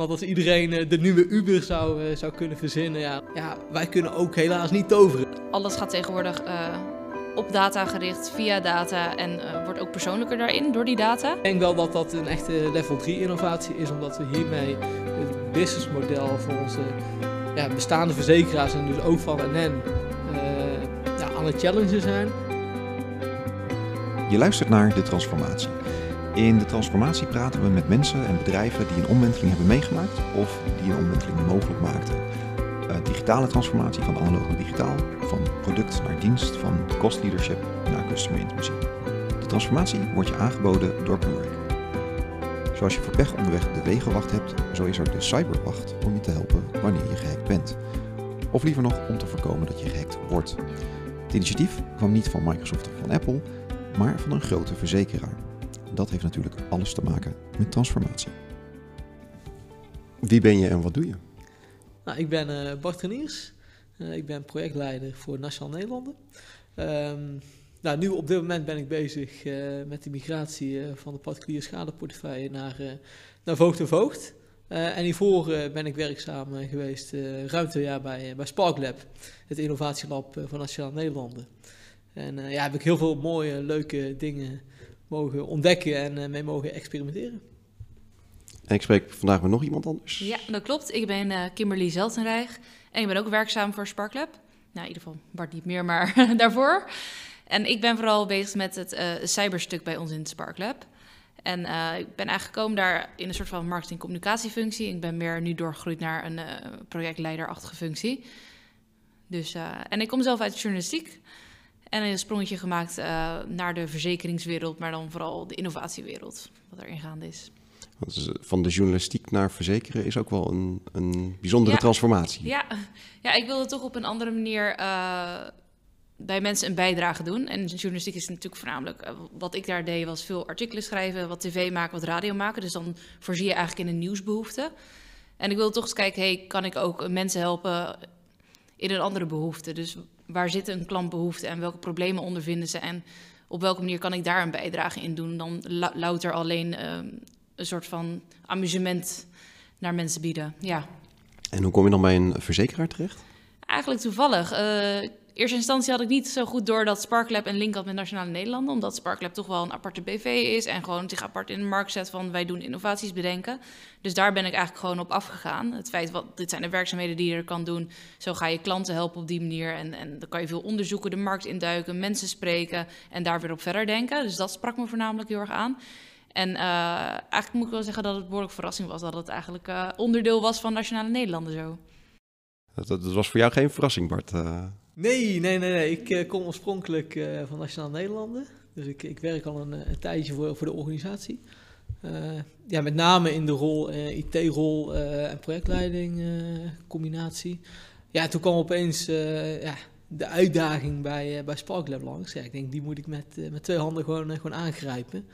Want als iedereen de nieuwe Uber zou, zou kunnen verzinnen, ja, ja, wij kunnen ook helaas niet toveren. Alles gaat tegenwoordig op data gericht, via data en wordt ook persoonlijker daarin door die data. Ik denk wel dat dat een echte level 3 innovatie is, omdat we hiermee het businessmodel voor onze ja, bestaande verzekeraars en dus ook van NN ja, aan het challengen zijn. Je luistert naar De Transformatie. In De Transformatie praten we met mensen en bedrijven die een omwenteling hebben meegemaakt of die een omwenteling mogelijk maakten. Uh, digitale transformatie van analoog naar digitaal, van product naar dienst, van cost leadership naar customer intimacy. De transformatie wordt je aangeboden door Bluework. Zoals je voor pech onderweg de wegenwacht hebt, zo is er de cyberwacht om je te helpen wanneer je gehackt bent. Of liever nog om te voorkomen dat je gehackt wordt. Het initiatief kwam niet van Microsoft of van Apple, maar van een grote verzekeraar. Dat heeft natuurlijk alles te maken met transformatie. Wie ben je en wat doe je? Nou, ik ben uh, Bart Reniers. Uh, ik ben projectleider voor Nationaal Nederlanden. Um, nou, nu op dit moment ben ik bezig uh, met de migratie van de particuliere schadeportefeuille naar, naar Voogd en Voogd. en hiervoor ben ik werkzaam geweest ruim twee jaar bij, bij SparkLab, het innovatielab van Nationaal Nederlanden. En ja, heb ik heel veel mooie, leuke dingen mogen ontdekken en mee mogen experimenteren. En ik spreek vandaag met nog iemand anders. Ja, dat klopt. Ik ben uh, Kimberly Zeltenrijk en ik ben ook werkzaam voor SparkLab. Nou, in ieder geval Bart niet meer, maar daarvoor. En ik ben vooral bezig met het uh, cyberstuk bij ons in het SparkLab. En uh, ik ben eigenlijk gekomen daar in een soort van marketing-communicatiefunctie. Ik ben meer nu doorgegroeid naar een uh, projectleiderachtige functie. Dus, en ik kom zelf uit journalistiek. En een sprongetje gemaakt naar de verzekeringswereld, maar dan vooral de innovatiewereld, wat erin gaande is. Van de journalistiek naar verzekeren is ook wel een, een bijzondere transformatie. Ja. ja, ik wilde toch op een andere manier uh, bij mensen een bijdrage doen. En journalistiek is natuurlijk voornamelijk... Uh, wat ik daar deed was veel artikelen schrijven, wat tv maken, wat radio maken. Dus dan voorzie je eigenlijk in een nieuwsbehoefte. En ik wilde toch eens kijken, hey, kan ik ook mensen helpen in een andere behoefte? Dus waar zit een klantbehoefte en welke problemen ondervinden ze? En op welke manier kan ik daar een bijdrage in doen? Dan louter alleen... Uh, een soort van amusement naar mensen bieden. Ja. En hoe kom je dan bij een verzekeraar terecht? Eigenlijk toevallig. Uh, eerste instantie had ik niet zo goed door dat SparkLab een link had met Nationale Nederlanden. Omdat SparkLab toch wel een aparte BV is en gewoon zich apart in de markt zet van wij doen innovaties bedenken. Dus daar ben ik eigenlijk gewoon op afgegaan. Het feit, wat, dit zijn de werkzaamheden die je er kan doen. Zo ga je klanten helpen op die manier. En, en dan kan je veel onderzoeken, de markt induiken, mensen spreken en daar weer op verder denken. Dus dat sprak me voornamelijk heel erg aan. En uh, eigenlijk moet ik wel zeggen dat het behoorlijk verrassing was dat het eigenlijk uh, onderdeel was van Nationale Nederlanden zo. Dat, dat, was voor jou geen verrassing, Bart? Uh... Nee, nee, nee, nee. Ik kom oorspronkelijk van Nationale Nederlanden. Dus ik, ik werk al een, een, tijdje voor, voor de organisatie. ja, met name in de rol, IT-rol en projectleiding combinatie. Ja, toen kwam opeens ja, de uitdaging bij, bij SparkLab langs. Ja, ik denk, die moet ik met, met twee handen gewoon, gewoon aangrijpen.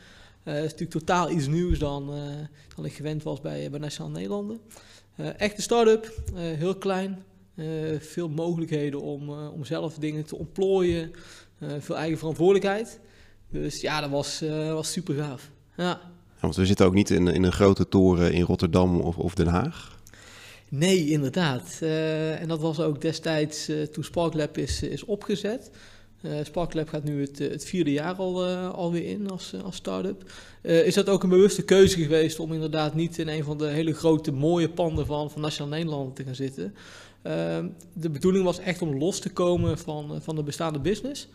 Uh, is natuurlijk totaal iets nieuws dan, dan ik gewend was bij, bij Nationaal Nederlanden. Echte start-up, heel klein. Veel mogelijkheden om, om zelf dingen te ontplooien. veel eigen verantwoordelijkheid. Dus ja, dat was, was super gaaf. Ja. ja. want we zitten ook niet in, in een grote toren in Rotterdam of, of Den Haag. Nee, inderdaad. en dat was ook destijds toen SparkLab is, is opgezet. Uh, SparkLab gaat nu het, het vierde jaar al, uh, alweer in als, als start-up. is dat ook een bewuste keuze geweest om inderdaad niet in een van de hele grote mooie panden van, van Nationaal Nederland te gaan zitten? Ehm, de bedoeling was echt om los te komen van, van de bestaande business.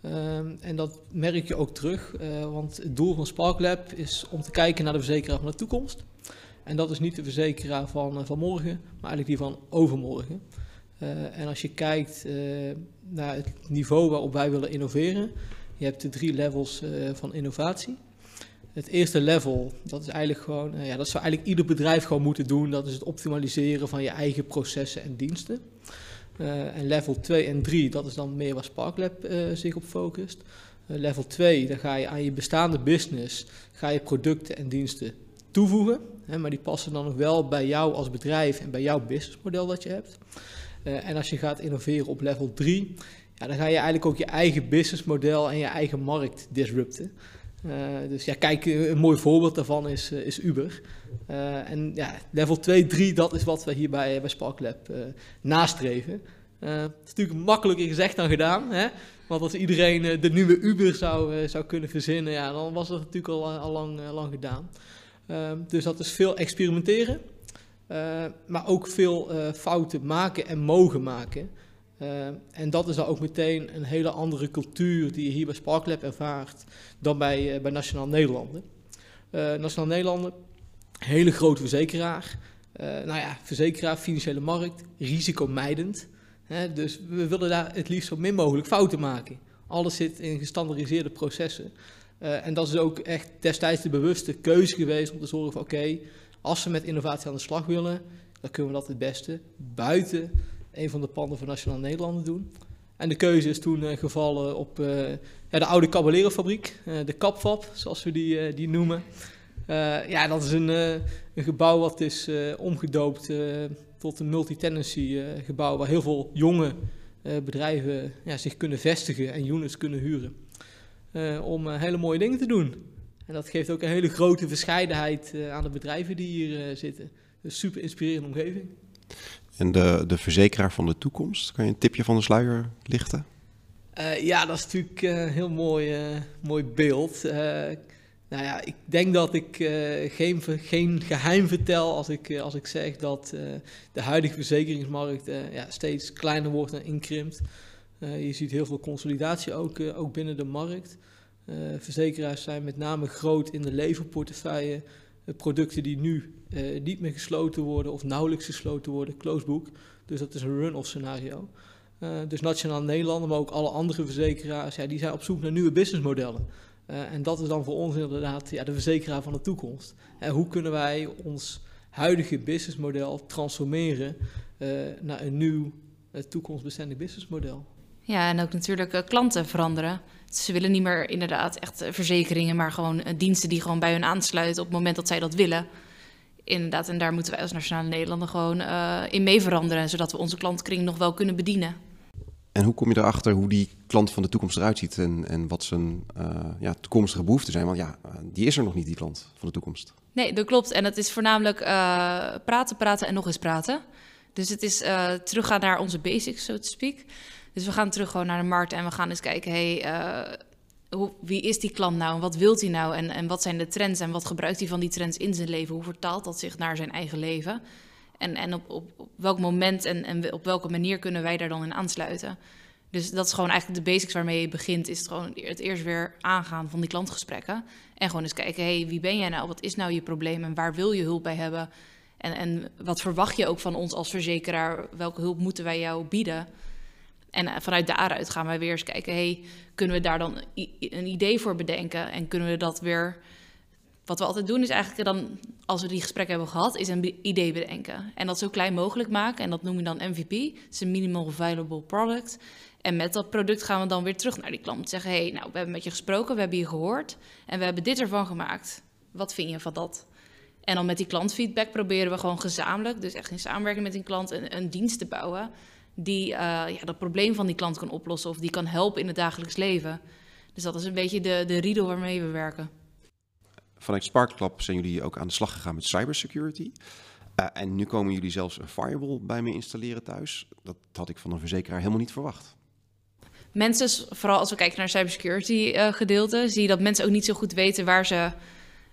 Ehm, en dat merk je ook terug, want het doel van SparkLab is om te kijken naar de verzekeraar van de toekomst. En dat is niet de verzekeraar van, van morgen, maar eigenlijk die van overmorgen. Uh, en als je kijkt uh, naar het niveau waarop wij willen innoveren, je hebt de drie levels uh, van innovatie. Het eerste level, dat is eigenlijk gewoon, ja, dat zou eigenlijk ieder bedrijf gewoon moeten doen. Dat is het optimaliseren van je eigen processen en diensten. en level 2 en 3, dat is dan meer waar SparkLab zich op focust. level 2, dan ga je aan je bestaande business, ga je producten en diensten toevoegen. Hè, maar die passen dan nog wel bij jou als bedrijf en bij jouw businessmodel dat je hebt. Uh, en als je gaat innoveren op level 3, ja, dan ga je eigenlijk ook je eigen businessmodel en je eigen markt disrupten. Dus ja, kijk, een mooi voorbeeld daarvan is, is Uber. en ja, level 2, 3, dat is wat we hier bij, bij SparkLab nastreven. het is natuurlijk makkelijker gezegd dan gedaan. Hè? Want als iedereen de nieuwe Uber zou, zou kunnen verzinnen, ja, dan was het natuurlijk al, al lang, lang gedaan. dus dat is veel experimenteren. Maar ook veel fouten maken en mogen maken. Uh, en dat is dan ook meteen een hele andere cultuur die je hier bij Sparklab ervaart dan bij, bij Nationaal Nederlanden. Nationaal Nederlanden, hele grote verzekeraar. nou ja, verzekeraar, financiële markt, risicomijdend. Hè, dus we willen daar het liefst zo min mogelijk fouten maken. Alles zit in gestandardiseerde processen. en dat is ook echt destijds de bewuste keuze geweest om te zorgen van oké, als we met innovatie aan de slag willen, dan kunnen we dat het beste buiten een van de panden van Nationaal Nederlanden doen. En de keuze is toen uh, gevallen op uh, ja, de oude Caballero-fabriek, uh, de Capfab, zoals we die, die noemen. ja, dat is een, een gebouw wat is omgedoopt tot een multi-tenancy gebouw, waar heel veel jonge bedrijven ja, zich kunnen vestigen en units kunnen huren. om hele mooie dingen te doen. En dat geeft ook een hele grote verscheidenheid aan de bedrijven die hier zitten. Dus super inspirerende omgeving. En de, de verzekeraar van de toekomst, kan je een tipje van de sluier lichten? Uh, ja, dat is natuurlijk een heel mooi, mooi beeld. nou ja, ik denk dat ik geen, geen geheim vertel als ik, als ik zeg dat de huidige verzekeringsmarkt ja, steeds kleiner wordt en inkrimpt. je ziet heel veel consolidatie ook, ook binnen de markt. Verzekeraars zijn met name groot in de leverportefeuille. Producten die nu uh, niet meer gesloten worden of nauwelijks gesloten worden, closed book. Dus dat is een run-off scenario. dus Nationaal Nederland, maar ook alle andere verzekeraars, ja, die zijn op zoek naar nieuwe businessmodellen. en dat is dan voor ons inderdaad ja, de verzekeraar van de toekomst. hoe kunnen wij ons huidige businessmodel transformeren naar een nieuw toekomstbestendig businessmodel? Ja, en ook natuurlijk klanten veranderen. Ze willen niet meer inderdaad echt eh, verzekeringen, maar gewoon eh, diensten die gewoon bij hun aansluiten op het moment dat zij dat willen. Inderdaad, en daar moeten wij als Nationale Nederlanden gewoon uh, in mee veranderen, zodat we onze klantkring nog wel kunnen bedienen. En hoe kom je erachter hoe die klant van de toekomst eruit ziet en, en wat zijn uh, ja, toekomstige behoeften zijn? Want ja, die is er nog niet, die klant van de toekomst. Nee, dat klopt. En het is voornamelijk uh, praten, praten en nog eens praten. Dus het is teruggaan naar onze basics, zo so te speak. Dus we gaan terug gewoon naar de markt en we gaan eens kijken, hey, wie is die klant nou en wat wilt hij nou en, en wat zijn de trends en wat gebruikt hij van die trends in zijn leven? Hoe vertaalt dat zich naar zijn eigen leven? En, en op, op, op welk moment en, en op welke manier kunnen wij daar dan in aansluiten? Dus dat is gewoon eigenlijk de basics waarmee je begint, is het gewoon het eerst weer aangaan van die klantgesprekken. En gewoon eens kijken, hey, wie ben jij nou? Wat is nou je probleem en waar wil je hulp bij hebben? En, en wat verwacht je ook van ons als verzekeraar? Welke hulp moeten wij jou bieden? En eh, vanuit daaruit gaan wij weer eens kijken, hey, kunnen we daar dan een idee voor bedenken? En kunnen we dat weer... Wat we altijd doen is eigenlijk dan, als we die gesprekken hebben gehad, is een idee bedenken. En dat zo klein mogelijk maken. En dat noem je dan MVP. Het is een Minimal Viable Product. En met dat product gaan we dan weer terug naar die klant. Zeggen, hey, nou, we hebben met je gesproken, we hebben je gehoord. En we hebben dit ervan gemaakt. Wat vind je van dat? En dan met die klantfeedback proberen we gewoon gezamenlijk, dus echt in samenwerking met die klant, een, een dienst te bouwen die uh, ja, dat probleem van die klant kan oplossen of die kan helpen in het dagelijks leven. Dus dat is een beetje de, de riedel waarmee we werken. Vanuit Sparklab zijn jullie ook aan de slag gegaan met cybersecurity. Uh, en nu komen jullie zelfs een firewall bij me installeren thuis. Dat had ik van een verzekeraar helemaal niet verwacht. Mensen, vooral als we kijken naar cybersecurity uh, gedeelte, zie je dat mensen ook niet zo goed weten waar ze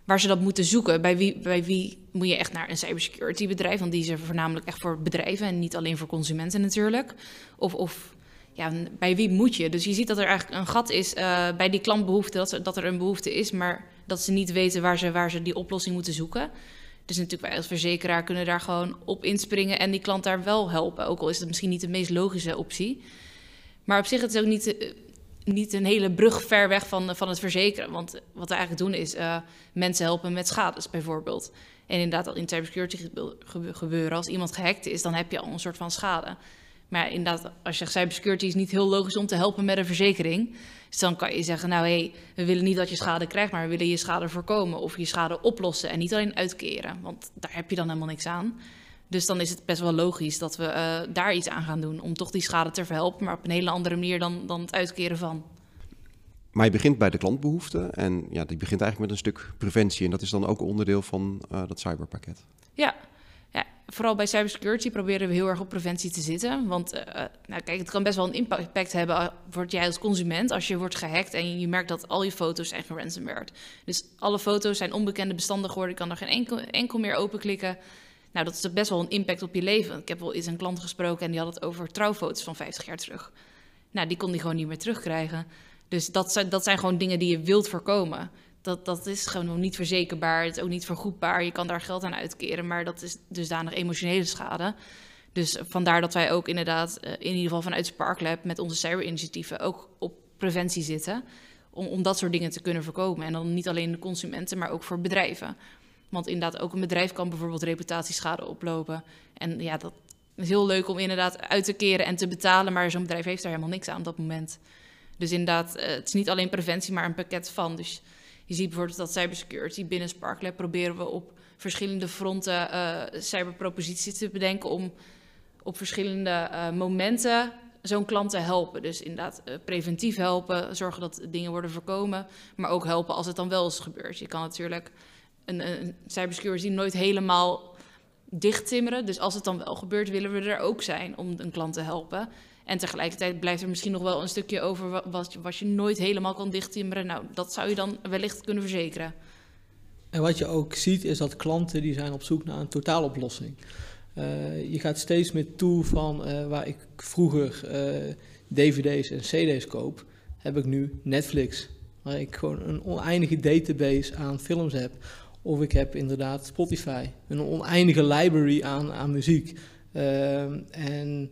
waar ze dat moeten zoeken. Bij wie, bij wie moet je echt naar een cybersecurity bedrijf? Want die er voornamelijk echt voor bedrijven en niet alleen voor consumenten natuurlijk. Of, of ja, bij wie moet je? Dus je ziet dat er eigenlijk een gat is uh, bij die klantbehoefte, dat dat er een behoefte is, maar dat ze niet weten waar ze, waar ze die oplossing moeten zoeken. Dus natuurlijk wij als verzekeraar kunnen daar gewoon op inspringen en die klant daar wel helpen. Ook al is het misschien niet de meest logische optie. Maar op zich het is ook niet eh, niet een hele brug ver weg van, van het verzekeren. Want wat we eigenlijk doen is uh, mensen helpen met schades bijvoorbeeld. En inderdaad, al in cybersecurity gebeuren, als iemand gehackt is, dan heb je al een soort van schade. Maar inderdaad, als je zegt cybersecurity is niet heel logisch om te helpen met een verzekering. Dus dan kan je zeggen, nou hé, hey, we willen niet dat je schade krijgt, maar we willen je schade voorkomen of je schade oplossen en niet alleen uitkeren. Want daar heb je dan helemaal niks aan. Dus dan is het best wel logisch dat we uh, daar iets aan gaan doen om toch die schade te verhelpen, maar op een hele andere manier dan, dan het uitkeren van. Maar je begint bij de klantbehoeften en ja, die begint eigenlijk met een stuk preventie. En dat is dan ook onderdeel van uh, dat cyberpakket. Ja, ja, vooral bij cybersecurity proberen we heel erg op preventie te zitten. Want uh, nou, kijk, het kan best wel een impact hebben voor jij als consument als je wordt gehackt en je merkt dat al je foto's zijn geransomwerd. Dus alle foto's zijn onbekende bestanden geworden. Je kan er geen enkel, enkel meer openklikken. Nou, dat is best wel een impact op je leven. Ik heb wel eens een klant gesproken en die had het over trouwfoto's van 50 jaar terug. Nou, die kon die gewoon niet meer terugkrijgen. Dus dat zijn, dat zijn gewoon dingen die je wilt voorkomen. Dat, dat is gewoon niet verzekerbaar. Het is ook niet vergoedbaar. Je kan daar geld aan uitkeren, maar dat is dusdanig emotionele schade. Dus vandaar dat wij ook inderdaad, eh, in ieder geval vanuit Sparklab, met onze cyberinitiatieven ook op preventie zitten. Om, om dat soort dingen te kunnen voorkomen. En dan niet alleen de consumenten, maar ook voor bedrijven. Want inderdaad, ook een bedrijf kan bijvoorbeeld reputatieschade oplopen. En ja, dat is heel leuk om inderdaad uit te keren en te betalen. Maar zo'n bedrijf heeft daar helemaal niks aan op dat moment. Dus inderdaad, eh, het is niet alleen preventie, maar een pakket van. Dus je ziet bijvoorbeeld dat cybersecurity binnen Sparklab proberen we op verschillende fronten uh, cyberproposities te bedenken om op verschillende uh, momenten zo'n klant te helpen. Dus inderdaad preventief helpen, zorgen dat dingen worden voorkomen, maar ook helpen als het dan wel eens gebeurt. Je kan natuurlijk een, een cybersecurity nooit helemaal dicht timmeren. Dus als het dan wel gebeurt, willen we er ook zijn om een klant te helpen. En tegelijkertijd blijft er misschien nog wel een stukje over wat, wat je nooit helemaal kan dichttimmeren. Nou, dat zou je dan wellicht kunnen verzekeren. En wat je ook ziet is dat klanten die zijn op zoek naar een totaaloplossing. Uh, je gaat steeds meer toe van uh, waar ik vroeger uh, dvd's en cd's koop, heb ik nu Netflix. Waar ik gewoon een oneindige database aan films heb. Of ik heb inderdaad Spotify. Een oneindige library aan, aan muziek. en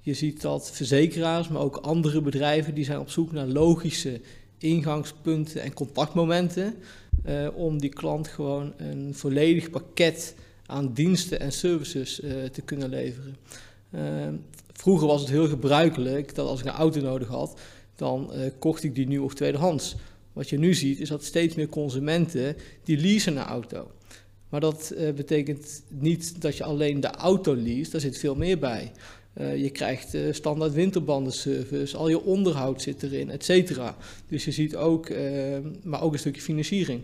je ziet dat verzekeraars, maar ook andere bedrijven, die zijn op zoek naar logische ingangspunten en contactmomenten uh, om die klant gewoon een volledig pakket aan diensten en services uh, te kunnen leveren. Uh, vroeger was het heel gebruikelijk dat als ik een auto nodig had, dan kocht ik die nieuw of tweedehands. Wat je nu ziet is dat steeds meer consumenten die leasen een auto. Maar dat betekent niet dat je alleen de auto leest, daar zit veel meer bij. Uh, je krijgt uh, standaard winterbandenservice, al je onderhoud zit erin, et cetera. Dus je ziet ook, maar ook een stukje financiering.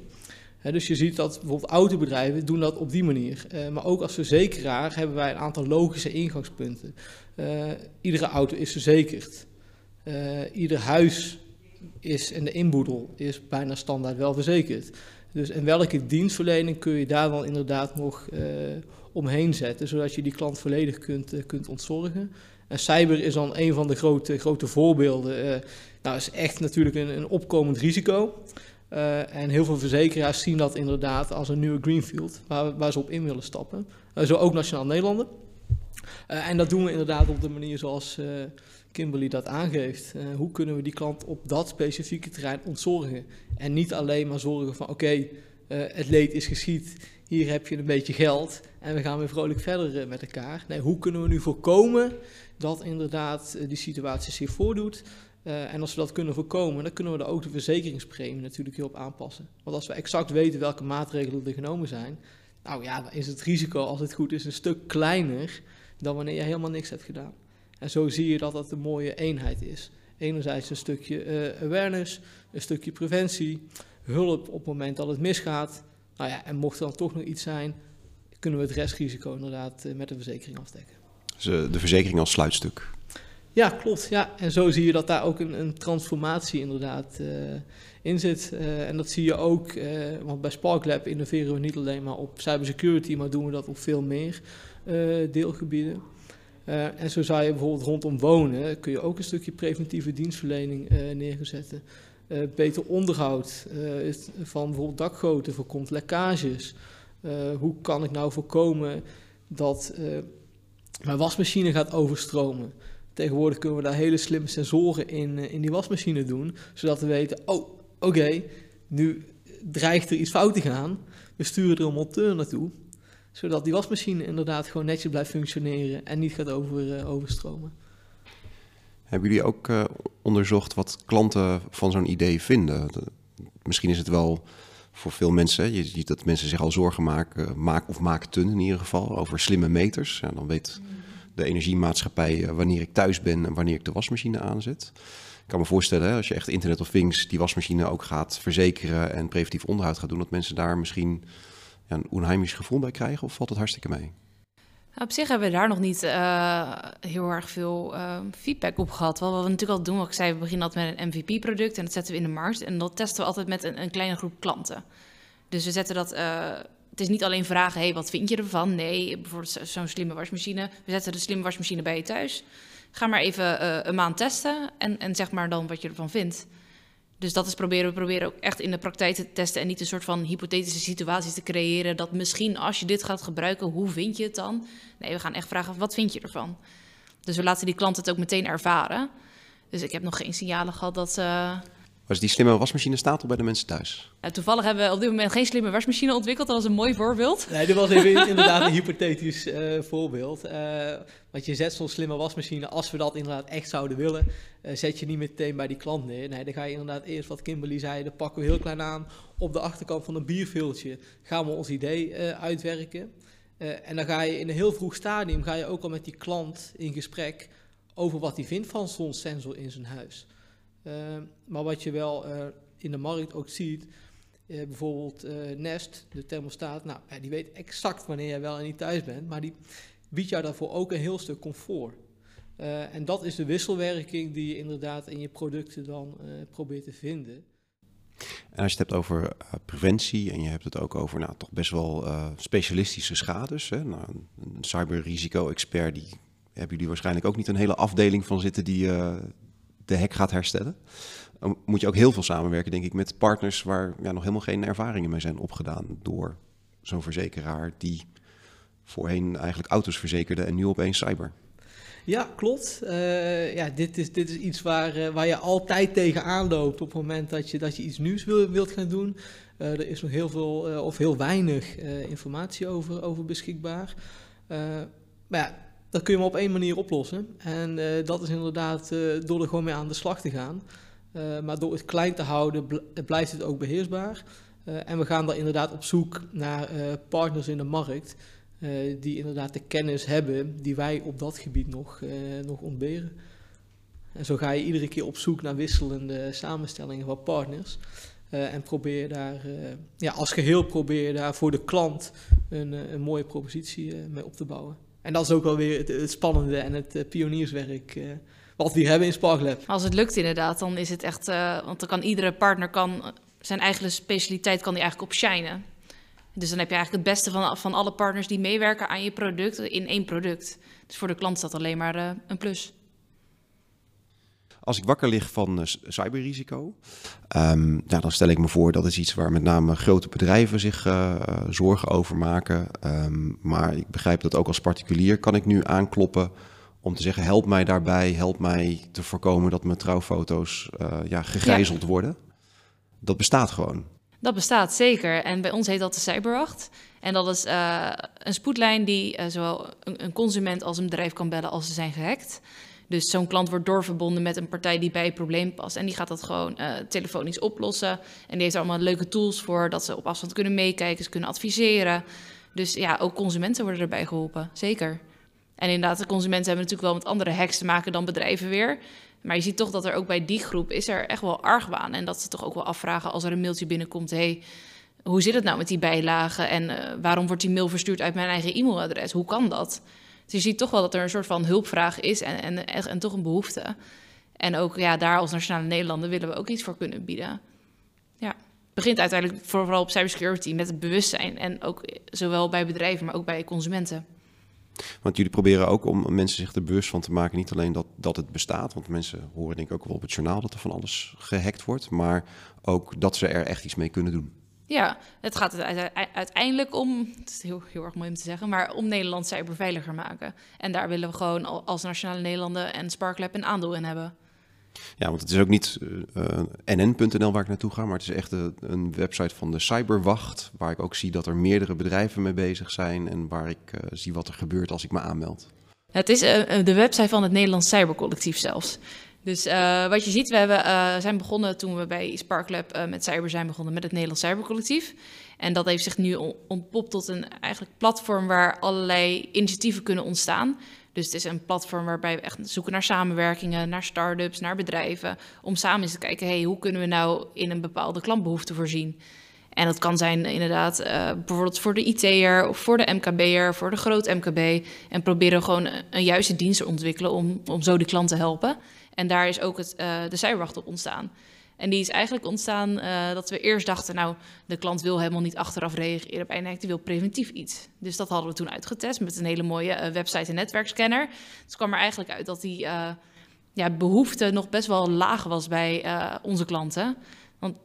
Dus je ziet dat bijvoorbeeld autobedrijven doen dat op die manier. maar ook als verzekeraar hebben wij een aantal logische ingangspunten. iedere auto is verzekerd. ieder huis is en de inboedel is bijna standaard wel verzekerd. Dus en welke dienstverlening kun je daar dan inderdaad nog omheen zetten, zodat je die klant volledig kunt, uh, kunt ontzorgen. En cyber is dan een van de grote, grote voorbeelden. Uh, nou, is echt natuurlijk een, een opkomend risico. En heel veel verzekeraars zien dat inderdaad als een nieuwe greenfield waar, waar ze op in willen stappen. zo ook Nationaal Nederlanden. en dat doen we inderdaad op de manier zoals Kimberly dat aangeeft. hoe kunnen we die klant op dat specifieke terrein ontzorgen? En niet alleen maar zorgen van oké, het leed is geschied, hier heb je een beetje geld en we gaan weer vrolijk verder eh, met elkaar. Nee, hoe kunnen we nu voorkomen dat inderdaad eh, die situatie zich voordoet? En als we dat kunnen voorkomen, dan kunnen we de ook de verzekeringspremie natuurlijk heel op aanpassen. Want als we exact weten welke maatregelen er genomen zijn, nou ja, dan is het risico, als het goed is, een stuk kleiner dan wanneer je helemaal niks hebt gedaan. En zo zie je dat dat een mooie eenheid is. Enerzijds een stukje uh, awareness, een stukje preventie, hulp op het moment dat het misgaat. Nou ja, en mocht er dan toch nog iets zijn, kunnen we het restrisico inderdaad eh, met de verzekering afdekken. Dus de verzekering als sluitstuk. Ja, klopt. Ja. En zo zie je dat daar ook een, een transformatie inderdaad uh, in zit. Uh, en dat zie je ook, uh, want bij SparkLab innoveren we niet alleen maar op cybersecurity, maar doen we dat op veel meer deelgebieden. En zo zou je bijvoorbeeld rondom wonen, kun je ook een stukje preventieve dienstverlening neerzetten. beter onderhoud van bijvoorbeeld dakgoten voorkomt lekkages. Hoe kan ik nou voorkomen dat mijn wasmachine gaat overstromen? Tegenwoordig kunnen we daar hele slimme sensoren in, in die wasmachine doen, zodat we weten, oh, oké, nu dreigt er iets fout te gaan. We sturen er een monteur naartoe, zodat die wasmachine inderdaad gewoon netjes blijft functioneren en niet gaat over, overstromen. Hebben jullie ook onderzocht wat klanten van zo'n idee vinden? Misschien is het wel voor veel mensen. Je ziet dat mensen zich al zorgen maken, maken of maakten in ieder geval, over slimme meters. Dan weet de energiemaatschappij eh, wanneer ik thuis ben en wanneer ik de wasmachine aanzet. kan me voorstellen, als je echt Internet of Things die wasmachine ook gaat verzekeren en preventief onderhoud gaat doen, dat mensen daar misschien een onheimisch gevoel bij krijgen? Of valt het hartstikke mee? Op zich hebben we daar nog niet uh, heel erg veel uh, feedback op gehad. Wat we natuurlijk al doen, wat ik zei, we beginnen altijd met een MVP-product en dat zetten we in de markt. En dat testen we altijd met een, een kleine groep klanten. Dus we zetten dat. Uh, het is niet alleen vragen, hey, wat vind je ervan? Nee, bijvoorbeeld zo'n slimme wasmachine. We zetten de slimme wasmachine bij je thuis. Ga maar even een maand testen en, en zeg maar dan wat je ervan vindt. Dus dat is proberen, we proberen ook echt in de praktijk te testen en niet een soort van hypothetische situaties te creëren. Dat misschien als je dit gaat gebruiken, hoe vind je het dan? Nee, we gaan echt vragen, wat vind je ervan? Dus we laten die klant het ook meteen ervaren. Dus ik heb nog geen signalen gehad dat ze dus die slimme wasmachine staat al bij de mensen thuis? toevallig hebben we op dit moment geen slimme wasmachine ontwikkeld. Dat was een mooi voorbeeld. Nee, dit was even inderdaad een hypothetisch uh, voorbeeld. Uh, want je zet zo'n slimme wasmachine, als we dat inderdaad echt zouden willen, uh, zet je niet meteen bij die klant neer. Nee, dan ga je inderdaad eerst, wat Kimberly zei, dan pakken we heel klein aan. Op de achterkant van een bierviltje gaan we ons idee uitwerken. en dan ga je in een heel vroeg stadium, ga je ook al met die klant in gesprek over wat hij vindt van zo'n sensor in zijn huis. Ehm, maar wat je wel eh, in de markt ook ziet, uh, bijvoorbeeld Nest, de thermostaat, nou, die weet exact wanneer je wel en niet thuis bent, maar die biedt jou daarvoor ook een heel stuk comfort. en dat is de wisselwerking die je inderdaad in je producten dan probeert te vinden. En als je het hebt over preventie en je hebt het ook over nou, toch best wel specialistische schades. Hè? Nou, een cyberrisico-expert, die hebben jullie waarschijnlijk ook niet een hele afdeling van zitten die, de hek gaat herstellen. Moet je ook heel veel samenwerken, denk ik, met partners waar ja, nog helemaal geen ervaringen mee zijn opgedaan door zo'n verzekeraar die voorheen eigenlijk auto's verzekerde en nu opeens cyber. Ja, klopt. Uh, ja, dit, is, dit is iets waar, uh, waar je altijd tegenaan loopt op het moment dat je, dat je iets nieuws wil, wilt gaan doen. Uh, er is nog heel veel of heel weinig informatie over, over beschikbaar. maar ja, dat kun je maar op één manier oplossen. En uh, dat is inderdaad uh, door er gewoon mee aan de slag te gaan. Uh, maar door het klein te houden bl blijft het ook beheersbaar. en we gaan dan inderdaad op zoek naar partners in de markt die inderdaad de kennis hebben die wij op dat gebied nog, nog ontberen. En zo ga je iedere keer op zoek naar wisselende samenstellingen van partners. en probeer daar, ja, als geheel probeer daar voor de klant een, een mooie propositie mee op te bouwen. En dat is ook wel weer het, spannende en het uh, pionierswerk uh, wat we hier hebben in SparkLab. Als het lukt inderdaad, dan is het echt... Uh, want dan kan iedere partner kan, zijn eigen specialiteit kan die eigenlijk op shinen. Dus dan heb je eigenlijk het beste van, van alle partners die meewerken aan je product in één product. Dus voor de klant is dat alleen maar een plus. Als ik wakker lig van cyberrisico, um, dan stel ik me voor dat is iets waar met name grote bedrijven zich uh, zorgen over maken. Um, maar ik begrijp dat ook als particulier kan ik nu aankloppen om te zeggen: help mij daarbij, help mij te voorkomen dat mijn trouwfoto's uh, ja, gegijzeld worden. Dat bestaat gewoon. Dat bestaat zeker. En bij ons heet dat de Cyberwacht. En dat is uh, een spoedlijn die zowel een, een, consument als een bedrijf kan bellen als ze zijn gehackt. Dus zo'n klant wordt doorverbonden met een partij die bij het probleem past. En die gaat dat gewoon uh, telefonisch oplossen. En die heeft er allemaal leuke tools voor dat ze op afstand kunnen meekijken, ze kunnen adviseren. Dus ja, ook consumenten worden erbij geholpen, zeker. En inderdaad, de consumenten hebben natuurlijk wel met andere hacks te maken dan bedrijven weer. Maar je ziet toch dat er ook bij die groep is er echt wel argwaan. En dat ze toch ook wel afvragen als er een mailtje binnenkomt... hey, hoe zit het nou met die bijlagen? En uh, waarom wordt die mail verstuurd uit mijn eigen e-mailadres? Hoe kan dat? Dus je ziet toch wel dat er een soort van hulpvraag is en, en, en, toch een behoefte. En ook ja, daar als Nationale Nederlanden willen we ook iets voor kunnen bieden. Ja, het begint uiteindelijk vooral op cybersecurity met het bewustzijn. En ook zowel bij bedrijven, maar ook bij consumenten. Want jullie proberen ook om mensen zich er bewust van te maken. Niet alleen dat, dat het bestaat, want mensen horen denk ik ook wel op het journaal dat er van alles gehackt wordt. Maar ook dat ze er echt iets mee kunnen doen. Ja, het gaat uiteindelijk om, het is heel, heel erg mooi om te zeggen, maar om Nederland cyberveiliger maken. En daar willen we gewoon als Nationale Nederlanden en SparkLab een aandeel in hebben. Ja, want het is ook niet uh, eh, nn.nl waar ik naartoe ga, maar het is echt een, een, website van de Cyberwacht, waar ik ook zie dat er meerdere bedrijven mee bezig zijn en waar ik uh, zie wat er gebeurt als ik me aanmeld. Het is uh, de website van het Nederlands Cybercollectief zelfs. Dus uh, wat je ziet, we hebben, uh, zijn begonnen toen we bij SparkLab uh, met cyber zijn begonnen met het Nederlands Cybercollectief. En dat heeft zich nu ontpopt tot een eigenlijk platform waar allerlei initiatieven kunnen ontstaan. Dus het is een platform waarbij we echt zoeken naar samenwerkingen, naar start-ups, naar bedrijven. Om samen eens te kijken, hey, hoe kunnen we nou in een bepaalde klantbehoefte voorzien? En dat kan zijn inderdaad bijvoorbeeld voor de IT'er of voor de MKB'er, voor de groot MKB. En proberen gewoon een, juiste dienst te ontwikkelen om, om zo die klant te helpen. En daar is ook het, uh, de cyberwacht op ontstaan. En die is eigenlijk ontstaan uh, dat we eerst dachten, nou, de klant wil helemaal niet achteraf reageren bij een die wil preventief iets. Dus dat hadden we toen uitgetest met een hele mooie uh, website en netwerkscanner. Dus kwam er eigenlijk uit dat die ja, behoefte nog best wel laag was bij onze klanten. Want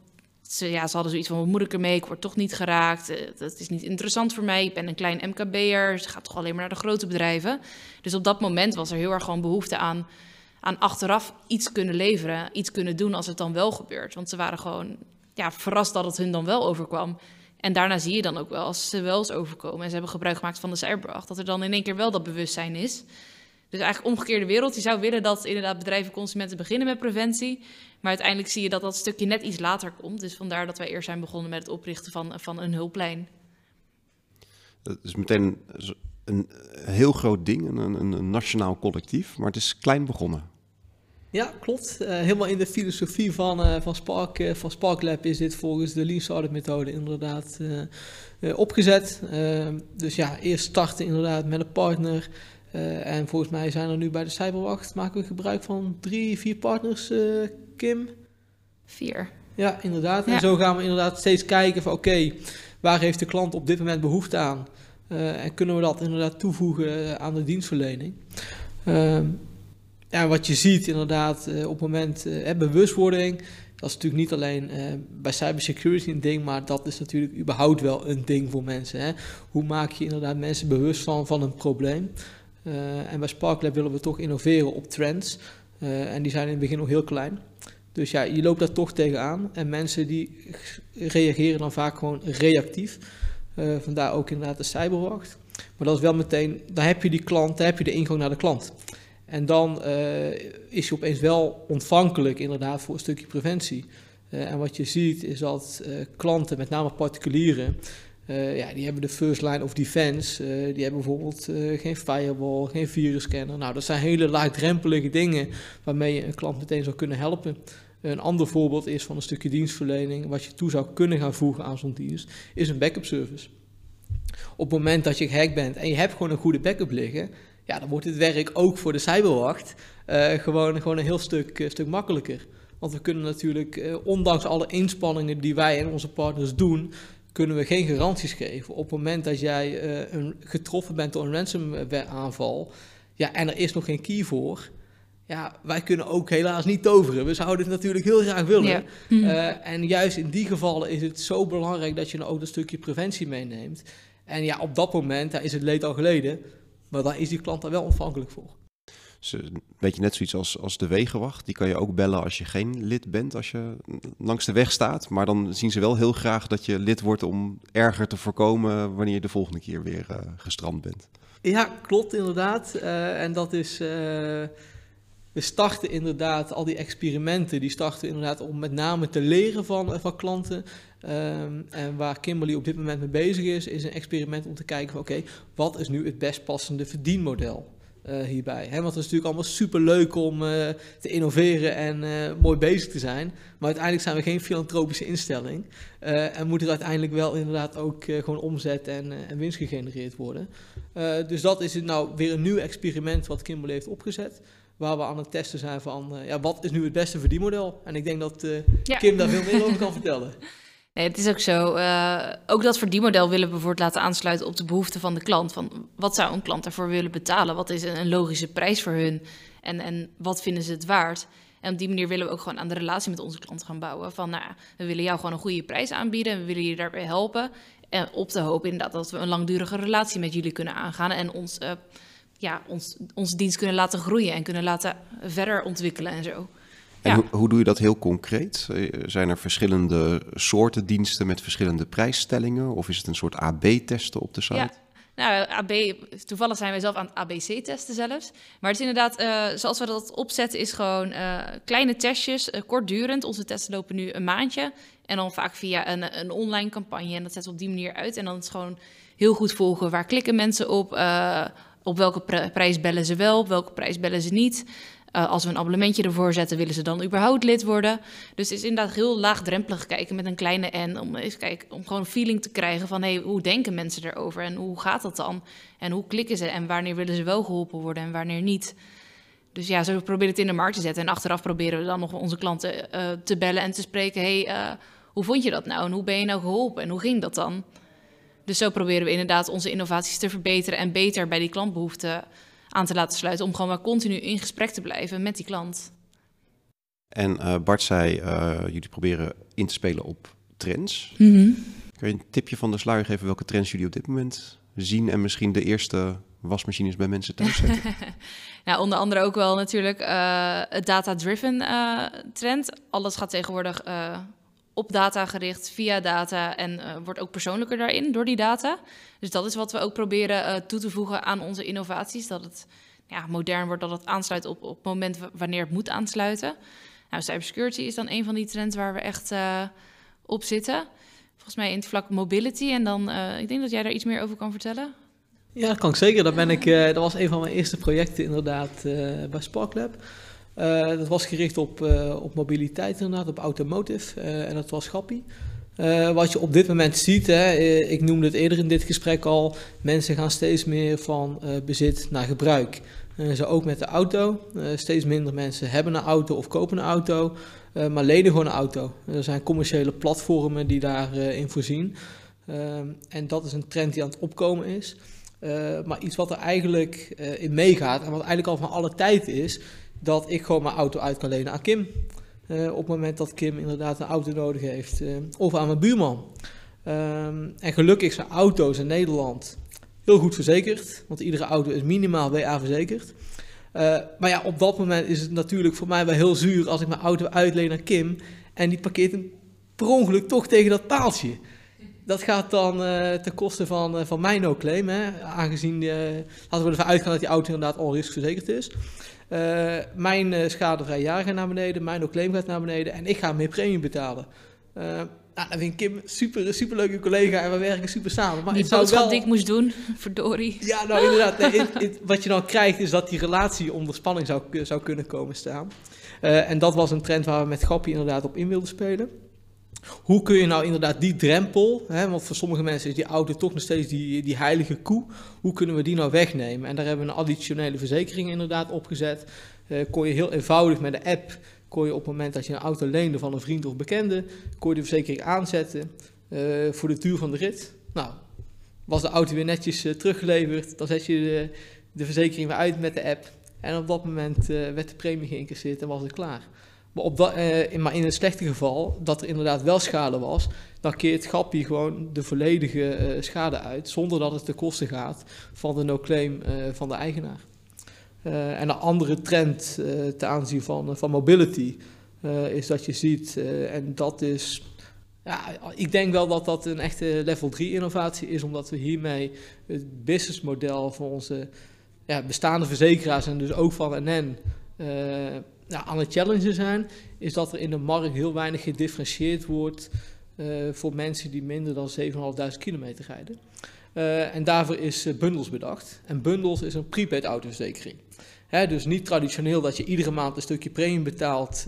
ze, ja, ze hadden zoiets van, wat moet ik ermee? Ik word toch niet geraakt. Dat is niet interessant voor mij. Ik ben een klein MKB'er. Ze gaat toch alleen maar naar de grote bedrijven. Dus op dat moment was er heel erg gewoon behoefte aan aan achteraf iets kunnen leveren, iets kunnen doen als het dan wel gebeurt. Want ze waren gewoon ja, verrast dat het hun dan wel overkwam. En daarna zie je dan ook wel, als ze wel eens overkomen en ze hebben gebruik gemaakt van de cyberwacht, dat er dan in één keer wel dat bewustzijn is. Dus eigenlijk omgekeerde wereld. Je zou willen dat inderdaad bedrijven consumenten beginnen met preventie. Maar uiteindelijk zie je dat dat stukje net iets later komt. Dus vandaar dat wij eerst zijn begonnen met het oprichten van, van een hulplijn. Dat is meteen een heel groot ding, een, een, een nationaal collectief. Maar het is klein begonnen. Ja, klopt. Uh, helemaal in de filosofie van, uh, van, Spark, uh, van Spark Lab is dit volgens de Lean Startup methode inderdaad opgezet. dus ja, eerst starten inderdaad met een partner. en volgens mij zijn er nu bij de Cyberwacht, maken we gebruik van drie, vier partners, Kim? Vier. Ja, inderdaad. En zo gaan we inderdaad steeds kijken van oké, waar heeft de klant op dit moment behoefte aan? En kunnen we dat inderdaad toevoegen aan de dienstverlening? Ehm, ja, wat je ziet inderdaad uh, op het moment bewustwording. Dat is natuurlijk niet alleen bij cybersecurity een ding, maar dat is natuurlijk überhaupt wel een ding voor mensen. Hè? Hoe maak je inderdaad mensen bewust van, van een probleem? en bij SparkLab willen we toch innoveren op trends. en die zijn in het begin nog heel klein. Dus ja, je loopt daar toch tegenaan. En mensen die reageren dan vaak gewoon reactief. Vandaar ook inderdaad de cyberwacht. Maar dat is wel meteen, dan heb je die klant, dan heb je de ingang naar de klant. En dan uh, is je opeens wel ontvankelijk inderdaad voor een stukje preventie. Uh, en wat je ziet is dat klanten, met name particulieren, ja, die hebben de first line of defense. die hebben bijvoorbeeld geen firewall, geen virusscanner. Nou, dat zijn hele laagdrempelige dingen waarmee je een klant meteen zou kunnen helpen. Een ander voorbeeld is van een stukje dienstverlening, wat je toe zou kunnen gaan voegen aan zo'n dienst, is een backup service. Op het moment dat je gehackt bent en je hebt gewoon een goede backup liggen, ja, dan wordt het werk ook voor de cyberwacht uh, gewoon, gewoon een heel stuk, uh, stuk makkelijker. Want we kunnen natuurlijk, uh, ondanks alle inspanningen die wij en onze partners doen, kunnen we geen garanties geven. Op het moment dat jij getroffen bent door een ransomware aanval, ja, en er is nog geen key voor, ja, wij kunnen ook helaas niet toveren. We zouden het natuurlijk heel graag willen. Ja. en juist in die gevallen is het zo belangrijk dat je dan ook een stukje preventie meeneemt. En ja, op dat moment ja, is het leed al geleden. Maar daar is die klant daar wel ontvankelijk voor. Dus een beetje net zoiets als, als de wegenwacht. Die kan je ook bellen als je geen lid bent, als je langs de weg staat. Maar dan zien ze wel heel graag dat je lid wordt om erger te voorkomen wanneer je de volgende keer weer uh, gestrand bent. Ja, klopt inderdaad. Uh, en dat is. We starten inderdaad al die experimenten. Die starten inderdaad om met name te leren van, van klanten. Um, en waar Kimberly op dit moment mee bezig is, is een experiment om te kijken van oké, wat is nu het best passende verdienmodel hierbij? He, want het is natuurlijk allemaal super leuk om uh, te innoveren en uh, mooi bezig te zijn. Maar uiteindelijk zijn we geen filantropische instelling. en moet het uiteindelijk wel inderdaad ook gewoon omzet en, en, winst gegenereerd worden. dus dat is nou weer een nieuw experiment wat Kimberly heeft opgezet waar we aan het testen zijn van ja, wat is nu het beste verdienmodel. En ik denk dat ja. Kim daar veel meer over kan vertellen. Nee, het is ook zo. Uh, ook dat verdienmodel willen we bijvoorbeeld laten aansluiten op de behoeften van de klant. Van wat zou een klant ervoor willen betalen? Wat is een logische prijs voor hun? En, en wat vinden ze het waard? En op die manier willen we ook gewoon aan de relatie met onze klant gaan bouwen. Van nou, we willen jou gewoon een goede prijs aanbieden en we willen je daarbij helpen. En op te hopen inderdaad dat we een langdurige relatie met jullie kunnen aangaan en ons, uh, ja, ons, onze dienst kunnen laten groeien en kunnen laten verder ontwikkelen en zo. En hoe, hoe, doe je dat heel concreet? Eh, zijn er verschillende soorten diensten met verschillende prijsstellingen? Of is het een soort AB-testen op de site? Ja. Nou, AB, toevallig zijn wij zelf aan het ABC testen zelfs. Maar het is inderdaad, uh, zoals we dat opzetten, is gewoon uh, kleine testjes, uh, kortdurend. Onze testen lopen nu een maandje. En dan vaak via een, een online campagne. En dat zetten we op die manier uit. En dan is het gewoon heel goed volgen. Waar klikken mensen op? op welke prijs bellen ze wel, op welke prijs bellen ze niet. Uh, als we een abonnementje ervoor zetten, willen ze dan überhaupt lid worden? Dus het is inderdaad heel laagdrempelig kijken met een kleine N. Om, eens kijken, om gewoon een feeling te krijgen van hey, hoe denken mensen erover en hoe gaat dat dan? En hoe klikken ze en wanneer willen ze wel geholpen worden en wanneer niet? Dus ja, zo proberen het in de markt te zetten. En achteraf proberen we dan nog onze klanten uh, te bellen en te spreken. hey, uh, hoe vond je dat nou? En hoe ben je nou geholpen? En hoe ging dat dan? Dus zo proberen we inderdaad onze innovaties te verbeteren en beter bij die klantbehoeften aan te laten sluiten. Om gewoon maar continu in gesprek te blijven met die klant. En uh, Bart zei, uh, jullie proberen in te spelen op trends. Mm -hmm. Kun je een tipje van de sluier geven welke trends jullie op dit moment zien en misschien de eerste wasmachines bij mensen thuis zetten? nou, onder andere ook wel natuurlijk uh, het data-driven trend. Alles gaat tegenwoordig op data gericht, via data en uh, wordt ook persoonlijker daarin door die data. Dus dat is wat we ook proberen uh, toe te voegen aan onze innovaties. Dat het ja, modern wordt, dat het aansluit op, op het moment wanneer het moet aansluiten. Nou, cybersecurity is dan een van die trends waar we echt uh, op zitten. Volgens mij in het vlak mobility. En dan, ik denk dat jij daar iets meer over kan vertellen. Ja, dat kan ik zeker. Dat, ben ik, dat was een van mijn eerste projecten inderdaad bij SparkLab. Uh, dat was gericht op, uh, op mobiliteit inderdaad, op automotive. Uh, en dat was grappie. wat je op dit moment ziet, hè, ik noemde het eerder in dit gesprek al, mensen gaan steeds meer van bezit naar gebruik. zo ook met de auto. steeds minder mensen hebben een auto of kopen een auto, maar lenen gewoon een auto. Er zijn commerciële platformen die daarin voorzien. en dat is een trend die aan het opkomen is. maar iets wat er eigenlijk in meegaat en wat eigenlijk al van alle tijd is, dat ik gewoon mijn auto uit kan lenen aan Kim. Uh, op het moment dat Kim inderdaad een auto nodig heeft. Uh, of aan mijn buurman. Um, en gelukkig zijn auto's in Nederland heel goed verzekerd. Want iedere auto is minimaal WA verzekerd. Uh, maar ja, op dat moment is het natuurlijk voor mij wel heel zuur als ik mijn auto uitleen aan Kim. En die parkeert hem per ongeluk toch tegen dat paaltje. Dat gaat dan ten koste van, van mijn no-claim. Aangezien, laten we ervan uitgaan dat die auto inderdaad al verzekerd is. Uh, mijn uh, schadevrij jaar gaat naar beneden, mijn claim gaat naar beneden en ik ga meer premie betalen. Uh, nou, dan vind ik Kim super, super leuke collega en we werken super samen. Maar die boodschap wel... die ik moest doen, verdorie. Ja, nou inderdaad. Nee, it, it, wat je dan krijgt is dat die relatie onder spanning zou, zou kunnen komen staan. en dat was een trend waar we met Gappie inderdaad op in wilden spelen. Hoe kun je nou inderdaad die drempel, hè, want voor sommige mensen is die auto toch nog steeds die, die heilige koe, hoe kunnen we die nou wegnemen? En daar hebben we een additionele verzekering inderdaad opgezet. Uh, kon je heel eenvoudig met de app, kon je op het moment dat je een auto leende van een vriend of bekende, kon je de verzekering aanzetten uh, voor de duur van de rit. Nou, was de auto weer netjes uh, teruggeleverd, dan zet je de, de, verzekering weer uit met de app. En op dat moment werd de premie geïncasseerd en was het klaar. Maar, op in, maar in het slechte geval, dat er inderdaad wel schade was, dan keert Gappie gewoon de volledige uh, schade uit, zonder dat het ten koste gaat van de no-claim uh, van de eigenaar. en een andere trend ten aanzien van, van mobility is dat je ziet, en dat is, ja, ik denk wel dat dat een echte level 3 innovatie is, omdat we hiermee het businessmodel van onze ja, bestaande verzekeraars en dus ook van NN nou, aan het challengen zijn, is dat er in de markt heel weinig gedifferentieerd wordt uh, voor mensen die minder dan 7.500 kilometer rijden. Uh, en daarvoor is uh, bundels bedacht. En bundels is een prepaid autoverzekering. Hè, dus niet traditioneel dat je iedere maand een stukje premie betaalt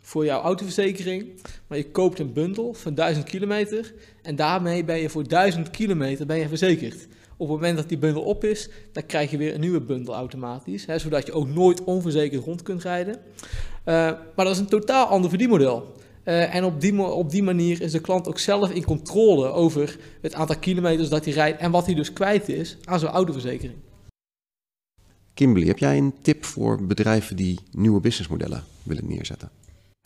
voor jouw autoverzekering. Maar je koopt een bundel van 1000 kilometer. En daarmee ben je voor 1000 kilometer ben je verzekerd. Op het moment dat die bundel op is, dan krijg je weer een nieuwe bundel automatisch. Hè, zodat je ook nooit onverzekerd rond kunt rijden. Uh, maar dat is een totaal ander verdienmodel. Uh, en op die, op die manier is de klant ook zelf in controle over het aantal kilometers dat hij rijdt en wat hij dus kwijt is aan zijn autoverzekering. Kimberly, heb jij een tip voor bedrijven die nieuwe businessmodellen willen neerzetten?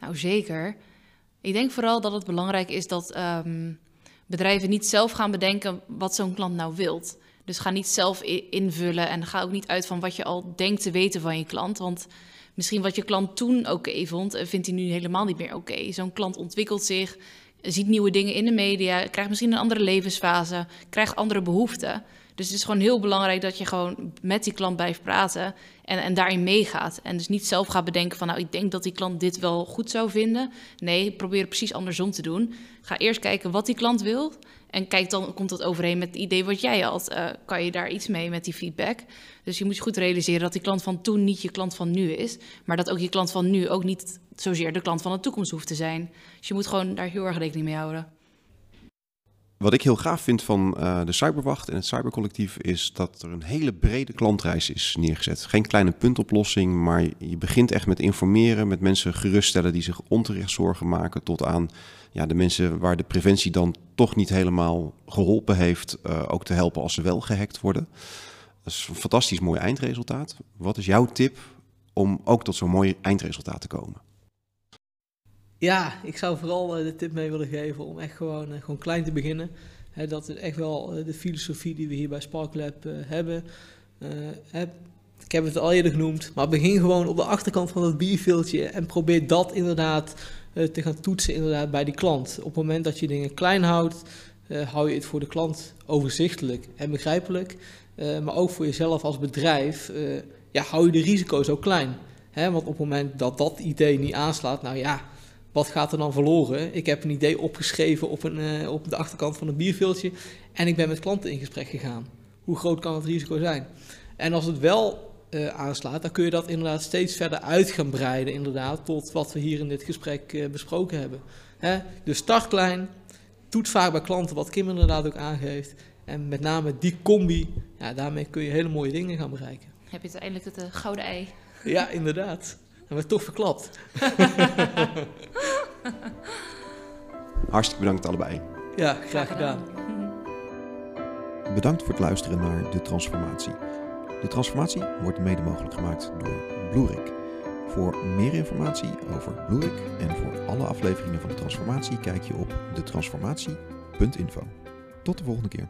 Nou, zeker. Ik denk vooral dat het belangrijk is dat um, bedrijven niet zelf gaan bedenken wat zo'n klant nou wilt. Dus ga niet zelf invullen en ga ook niet uit van wat je al denkt te weten van je klant. Want misschien wat je klant toen oké okay vond, eh, vindt hij nu helemaal niet meer oké. Zo'n klant ontwikkelt zich, ziet nieuwe dingen in de media, krijgt misschien een andere levensfase, krijgt andere behoeften. Dus het is gewoon heel belangrijk dat je gewoon met die klant blijft praten en, en daarin meegaat. En dus niet zelf gaat bedenken van, nou, ik denk dat die klant dit wel goed zou vinden. Nee, probeer het precies andersom te doen. Ga eerst kijken wat die klant wil. En kijk, dan komt dat overeen met het idee wat jij had. Uh, kan je daar iets mee met die feedback? Dus je moet je goed realiseren dat die klant van toen niet je klant van nu is. Maar dat ook je klant van nu ook niet zozeer de klant van de toekomst hoeft te zijn. Dus je moet gewoon daar heel erg rekening mee houden. Wat ik heel gaaf vind van uh, de Cyberwacht en het Cybercollectief is dat er een hele brede klantreis is neergezet. Geen kleine puntoplossing, maar je begint echt met informeren, met mensen geruststellen die zich onterecht zorgen maken, tot aan ja, de mensen waar de preventie dan toch niet helemaal geholpen heeft, uh, ook te helpen als ze wel gehackt worden. Dat is een fantastisch mooi eindresultaat. Wat is jouw tip om ook tot zo'n mooi eindresultaat te komen? Ja, ik zou vooral uh, de tip mee willen geven om echt gewoon, uh, gewoon klein te beginnen. Dat is echt wel uh, de filosofie die we hier bij SparkLab hebben. He, ik heb het al eerder genoemd, maar begin gewoon op de achterkant van het bierveeltje en probeer dat inderdaad te gaan toetsen inderdaad bij die klant. Op het moment dat je dingen klein houdt, hou je het voor de klant overzichtelijk en begrijpelijk. maar ook voor jezelf als bedrijf, ja, hou je de risico's ook klein. Want op het moment dat dat idee niet aanslaat, nou ja, wat gaat er dan verloren? Ik heb een idee opgeschreven op, een, uh, op de achterkant van een bierveeltje en ik ben met klanten in gesprek gegaan. Hoe groot kan het risico zijn? En als het wel uh, aanslaat, dan kun je dat inderdaad steeds verder uit gaan breiden, inderdaad, tot wat we hier in dit gesprek uh, besproken hebben. Hè? Dus start klein, toet vaak bij klanten wat Kim inderdaad ook aangeeft. En met name die combi, ja, daarmee kun je hele mooie dingen gaan bereiken. Heb je uiteindelijk het gouden ei? Ja, inderdaad. En we toch verklapt. Hartstikke bedankt allebei. Ja, graag gedaan. Bedankt voor het luisteren naar De Transformatie. De Transformatie wordt mede mogelijk gemaakt door Bluerik. Voor meer informatie over Bluerik en voor alle afleveringen van De Transformatie kijk je op detransformatie.info. Tot de volgende keer.